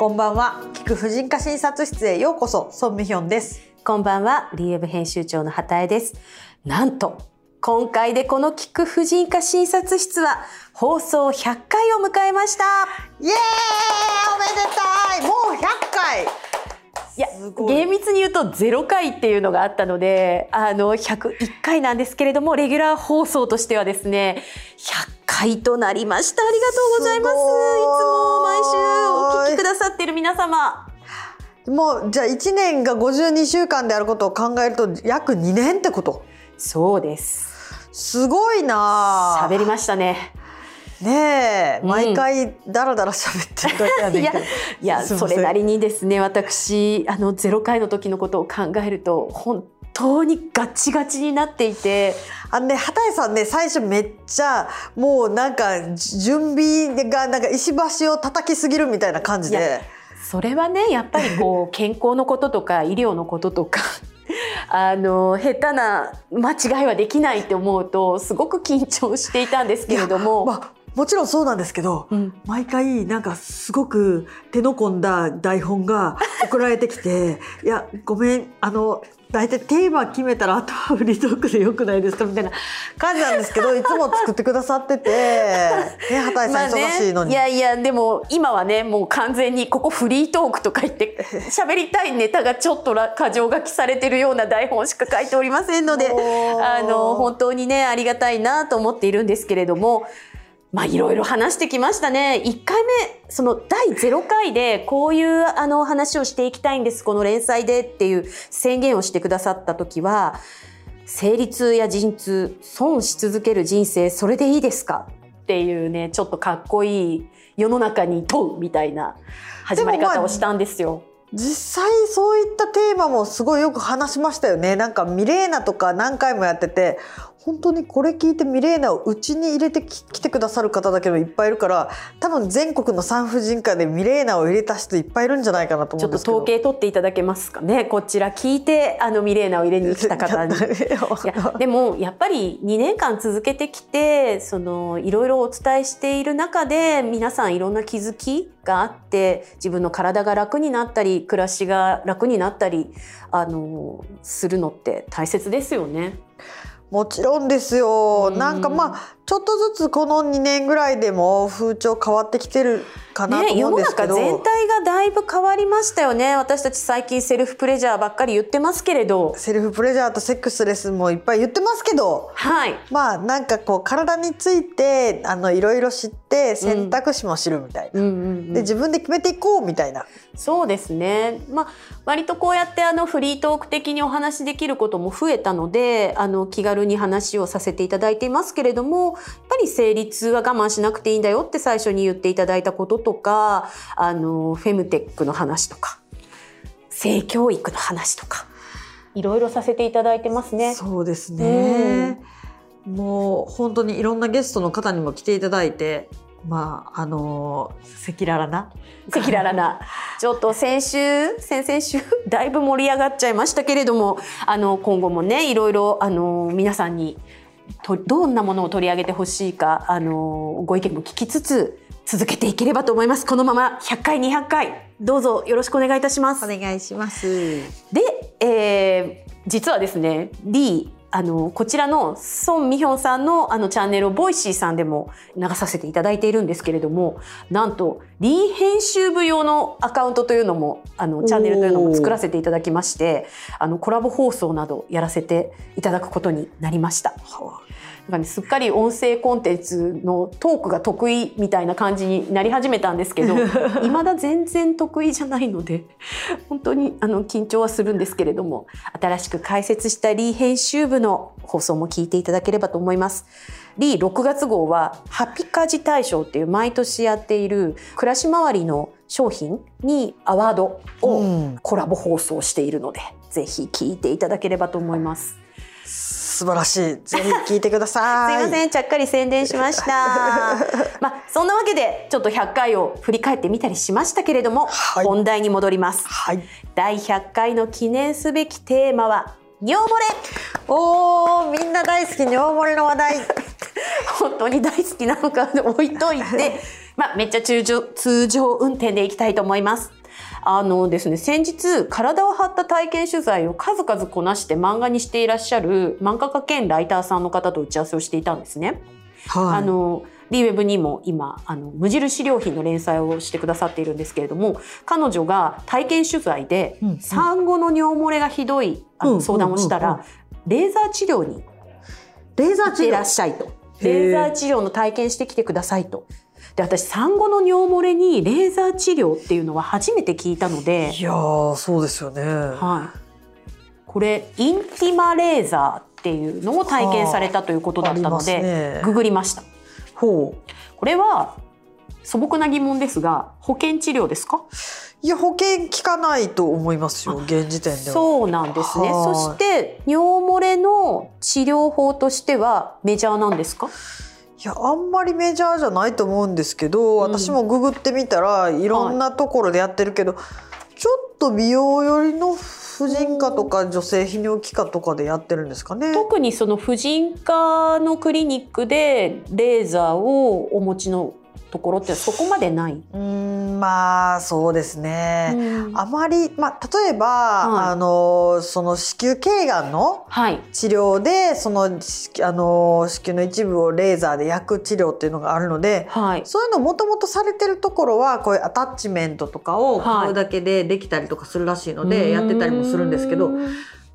こんばんは。聞く婦人科診察室へようこそ。ソンミヒョンです。こんばんは、リエブ編集長の畑江です。なんと、今回でこの聞く婦人科診察室は放送100回を迎えました。イエーイ！おめでたい！もう100回いや厳密に言うと0回っていうのがあったのであの101回なんですけれどもレギュラー放送としてはですね100回となりました。ありがとうございます。い。すつも毎週お聞きくださってる皆様。もうじゃあ1年が52週間であることを考えると約2年ってこと？そうです。すごいな喋りましたねねえ、うん。毎回ダラダラ喋ってるだけやね いやんけどいやそれなりにですね私あの0回の時のことを考えると本当にガチガチになっていて。あのね畑井さんね最初めっちゃもうなんか準備がなんか石橋を叩きすぎるみたいな感じで。それはねやっぱりこう 健康のこととか医療のこととか あの下手な間違いはできないって思うとすごく緊張していたんですけれども。まあもちろんそうなんですけど、うん毎回なんかすごく手の込んだ台本が送られてきて「いやごめんあの大体テーマ決めたらあとはフリートークでよくないですか」みたいな感じなんですけど いつも作ってくださってて、ね、畑井さん忙しいのに。いやいやでも今はねもう完全にここフリートークとか言って 喋りたいネタがちょっとら過剰書きされてるような台本しか書いておりませんのであの本当にねありがたいなと思っているんですけれども。まあいろいろ話してきましたね。1回目、その第0回でこういうあの話をしていきたいんです、この連載でっていう宣言をしてくださった時は、生理痛や陣痛、損し続ける人生、それでいいですか？っていうね、ちょっとかっこいい世の中に問うみたいな始まり方をしたんですよ。実際そういったテーマもすごいよく話しましたよねなんかミレーナとか何回もやってて本当にこれ聞いてミレーナをうちに入れてき来てくださる方だけどいっぱいいるから多分全国の産婦人科でミレーナを入れた人いっぱいいるんじゃないかなとちょっと思うんですけど。統計取っていただけますかね？こちら聞いて、あのミレーナを入れに来た方に。でもやっぱり2年間続けてきてそのいろいろお伝えしている中で皆さんいろんな気づきがあって自分の体が楽になったり暮らしが楽になったりあのするのって大切ですよね。もちろんですよ、んなんかまあちょっとずつこの2年ぐらいでも風潮変わってきてるかなとね、世の思うんですけど、中全体がだいぶ変わりましたよね。私たち最近セルフプレジャーばっかり言ってますけれど。セルフプレジャーとセックスレスもいっぱい言ってますけど。はい。まあなんかこう体についてあのいろいろ知って選択肢も知るみたいな、うんうんうん。で自分で決めていこうみたいな、そうですね、まあ、割とこうやってあのフリートーク的にお話しできることも増えたのであの気軽に話をさせていただいていますけれどもぱり生理痛は我慢しなくていいんだよって最初に言っていただいたこととかあのフェムテックの話とか性教育の話とかいろいろさせていただいてますね。そうですね、もう本当にいろんなゲストの方にも来ていただいてまああの赤裸々な。赤裸々な。ちょっと先週先々週だいぶ盛り上がっちゃいましたけれどもあの今後もねいろいろあの皆さんにとどんなものを取り上げてほしいかあのご意見も聞きつつ続けていければと思います。このまま100回200回どうぞよろしくお願いいたします。お願いします。で、えー実はですね D あのこちらのソン・ミヒョンさんのあのチャンネルをボイシーさんでも流させていただいているんですけれどもなんと D 編集部用のアカウントというのもあのチャンネルというのも作らせていただきましてあのコラボ放送などやらせていただくことになりました。なんかね、すっかり音声コンテンツのトークが得意みたいな感じになり始めたんですけど 未だ全然得意じゃないので本当にあの緊張はするんですけれども新しく開設したリー編集部の放送も聞いていただければと思います。リー6月号はハピカジ大賞っていう毎年やっている暮らし周りの商品にアワードをうんコラボ放送しているので、ぜひ聞いていただければと思います。素晴らしいぜひ聞いてください すいません、ちゃっかり宣伝しました。まあ、そんなわけで、ちょっと100回を振り返ってみたりしましたけれども、はい本題に戻ります。はい第100回の記念すべきテーマは、尿漏れおーみんな大好き尿漏れの話題 本当に大好きなのか置いといて、まあ、めっちゃ通常通常運転でいきたいと思います。あのですね、先日体を張った体験取材を数々こなして漫画にしていらっしゃる漫画家兼ライターさんの方と打ち合わせをしていたんですね。はい、あの d ウェブにも今あの無印良品の連載をしてくださっているんですけれども彼女が体験取材で、産後の尿漏れがひどいあの相談をしたら、レーザー治療にレーザー治行っていらっ療しゃいと。レーザー治療の体験してきてくださいと。で私産後の尿漏れにレーザー治療っていうのは初めて聞いたので、いやーそうですよね。はい、これインティマレーザーっていうのを体験されたということだったので、ねググりました。ほう。これは素朴な疑問ですが保険治療ですか？いや保険効かないと思いますよ現時点では。そうなんですねはいそして尿漏れの治療法としてはメジャーなんですか？いやあんまりメジャーじゃないと思うんですけど、うん私もググってみたらいろんなところでやってるけど、ちょっと美容寄りの婦人科とか女性泌尿器科とかでやってるんですかね。特にその婦人科のクリニックでレーザーをお持ちのところってそこまでない？うーんまあそうですね。うんあまり、まあ、例えば、はいあのその子宮頸がんのはい。治療でそのしあの子宮の一部をレーザーで焼く治療っていうのがあるのではい。そういうのもともとされてるところはこういうアタッチメントとかをはい買うだけでできたりとかするらしいので、やってたりもするんですけどやっ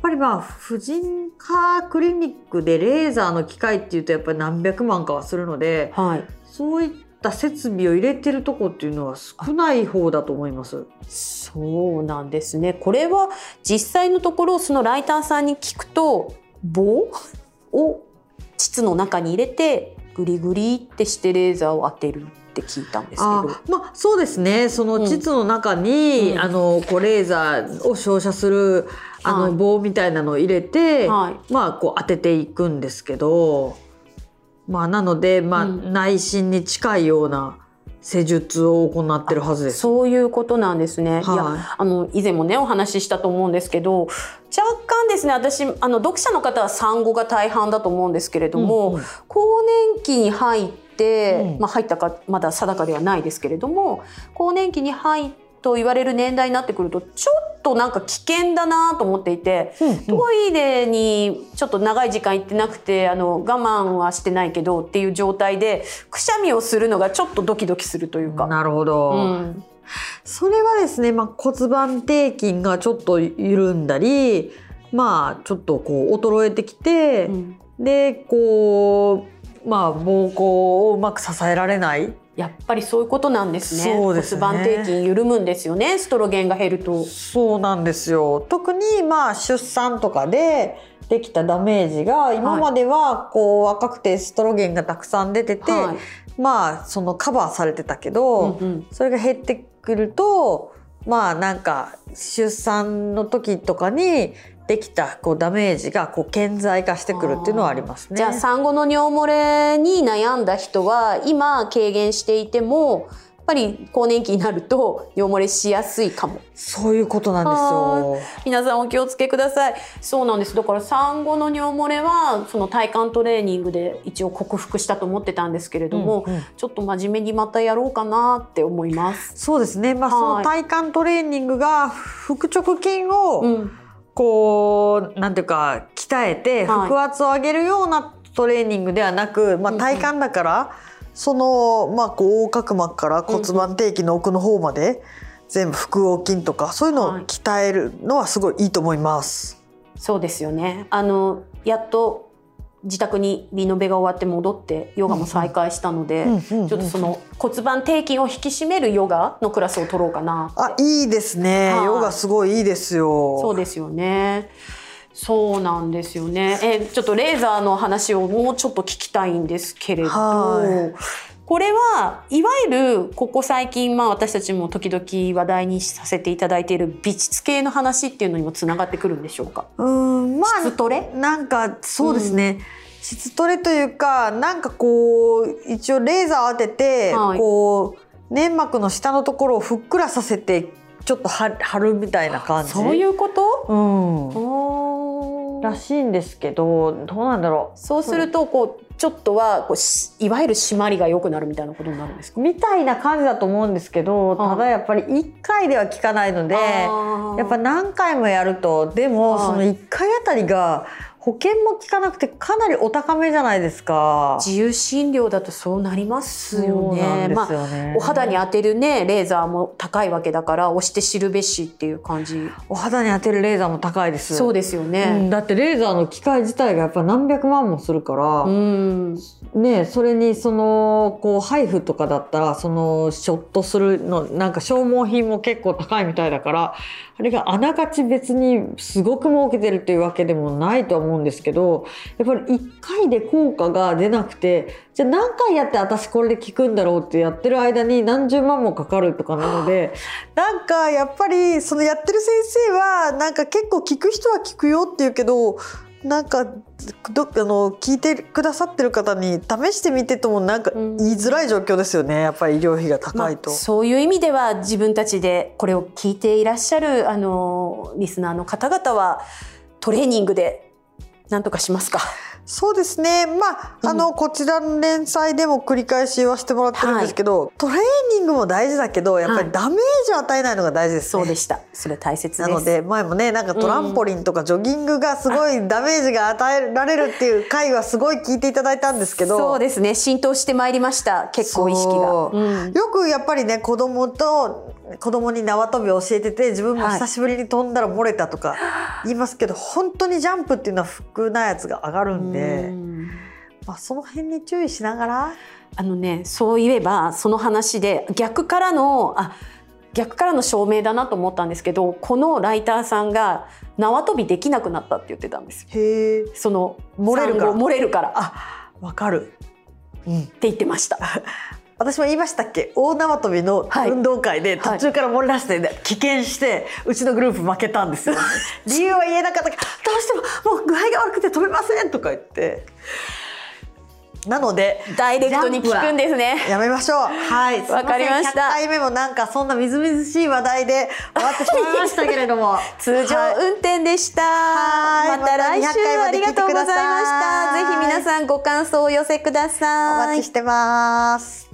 ぱりまあ婦人科クリニックでレーザーの機械っていうとやっぱり何百万かはするのではい。そういった設備を入れてるとこっていうのは少ない方だと思います。そうなんですね。これは実際のところそのライターさんに聞くと棒を膣の中に入れてグリグリってしてレーザーを当てるって聞いたんですけあど。まあそうですねその膣の中に、うんあのこうレーザーを照射するあの、はい棒みたいなのを入れて、はい。まあこう当てていくんですけどまあなので、まあうん内診に近いような施術を行ってるはずです。そういうことなんですね。いやはあの以前もねお話ししたと思うんですけど若干ですね私あの読者の方は産後が大半だと思うんですけれども、うんうん更年期に入って、うんまあ、入ったかまだ定かではないですけれども更年期に入っと言われる年代になってくるとちょっとなんか危険だなと思っていて。うんうんトイレにちょっと長い時間行ってなくてあの我慢はしてないけどっていう状態でくしゃみをするのがちょっとドキドキするというか。なるほど、うんそれはですね、まあ、骨盤底筋がちょっと緩んだりまあちょっとこう衰えてきて、うんでこうまあ膀胱をうまく支えられないやっぱりそういうことなんですね。そうですね骨盤底筋緩むんですよね。ストロゲンが減ると。そうなんですよ特にまあ出産とかでできたダメージが今まではこう若くてストロゲンがたくさん出てて、はいまあそのカバーされてたけど、うんうんそれが減ってくるとまあなんか出産の時とかにできたこうダメージがこう顕在化してくるっていうのはありますね。じゃあ産後の尿漏れに悩んだ人は今軽減していてもやっぱり更年期になると 尿漏れしやすいかも。そういうことなんですよ。皆さんお気をつけください。そうなんです。だから産後の尿漏れはその体幹トレーニングで一応克服したと思ってたんですけれども、うんうんちょっと真面目にまたやろうかなって思います。そうですね。まあ、はいその体幹トレーニングが腹直筋を、うん、こうなんていうか鍛えてはい腹圧を上げるようなトレーニングではなく、まあ、体幹だから、その、まあ、こう横隔膜から骨盤底筋の奥の方まで、全部腹横筋とかそういうのをはい鍛えるのはすごいいいと思います。そうですよね。あのやっと自宅にリノベが終わって戻ってヨガも再開したので、ちょっとその骨盤底筋を引き締めるヨガのクラスを取ろうかなあいいですね、はいヨガすごいいいですよ。そうですよね。そうなんですよね。え、ちょっとレーザーの話をもうちょっと聞きたいんですけれど。はこれはいわゆるここ最近、まあ、私たちも時々話題にさせていただいている美膣系の話っていうのにもつながってくるんでしょうか？うんま膣トレ？あなんかそうですね、膣トレというかなんかこう一応レーザー当てて、はい。こう粘膜の下のところをふっくらさせてちょっと貼貼るみたいな感じ。そういうこと？うんらしいんですけどどうなんだろう。そうするとこうちょっとはこうしいわゆる締まりが良くなるみたいなことになるんですか？みたいな感じだと思うんですけどはいただやっぱり1回では効かないのでやっぱ何回もやるとでもはい。その1回あたりが保険も効かなくてかなりお高めじゃないですか。自由診療だとそうなりますよね。ねまあお肌に当てるねレーザーも高いわけだから押して知るべしっていう感じ。お肌に当てるレーザーも高いです。そうですようん、ね。だってレーザーの機械自体がやっぱ何百万もするから、うん。ねそれにそのこう配布とかだったらそのショットするのなんか消耗品も結構高いみたいだからあれがあながち別にすごく儲けてるというわけでもないとは思うんですけどやっぱり1回で効果が出なくてじゃあ何回やって私これで効くんだろうってやってる間に何十万もかかるとかなので なんかやっぱりそのやってる先生はなんか結構効く人は効くよっていうけどなんかどあの聞いてくださってる方に試してみてともなんかうん言いづらい状況ですよねやっぱり医療費が高いと。まあそういう意味では自分たちでこれを聞いていらっしゃるあのリスナーの方々はトレーニングでなんとかしますか？そうですね。まあ、あの、こちらの連載でも繰り返し言わせてもらってるんですけど、トレーニングも大事だけど、やっぱはいりダメージを与えないのが大事ですね。そうでした。それ大切。なので前もねなんかトランポリンとかジョギングがすごいダメージが与えられるっていう回はすごい聞いていただいたんですけどそうですね。浸透してまいりました。結構意識が。うんよくやっぱりね子供と子供に縄跳びを教えてて自分も久しぶりに飛んだら漏れたとか言いますけど、本当にジャンプっていうのは服なやつが上がるんで、うん。まあ、その辺に注意しながら？あのね、そういえばその話で逆からのあ逆からの証明だなと思ったんですけどこのライターさんが縄跳びできなくなったって言ってたんですよ。へえ。その漏れるから。漏れるから。っあわかる、うん、て言ってました。私も言いましたっけ？大縄跳びのはい。運動会ではい。途中から漏れ出して、ね棄権してうちのグループ負けたんですよ。理由は言えなかったけどどうしてももう具合が悪くて飛べませんとか言って。なのでダイレクトに聞くんですね。やめましょう。はい。わかりました。すいません。100回目もなんかそんなみずみずしい話題で 終わってしまいましたけれども。通常はい。運転でした。はい。また来週また。200回ありがとうございました。ぜひ皆さんご感想をお寄せくだおさい。待ち。してます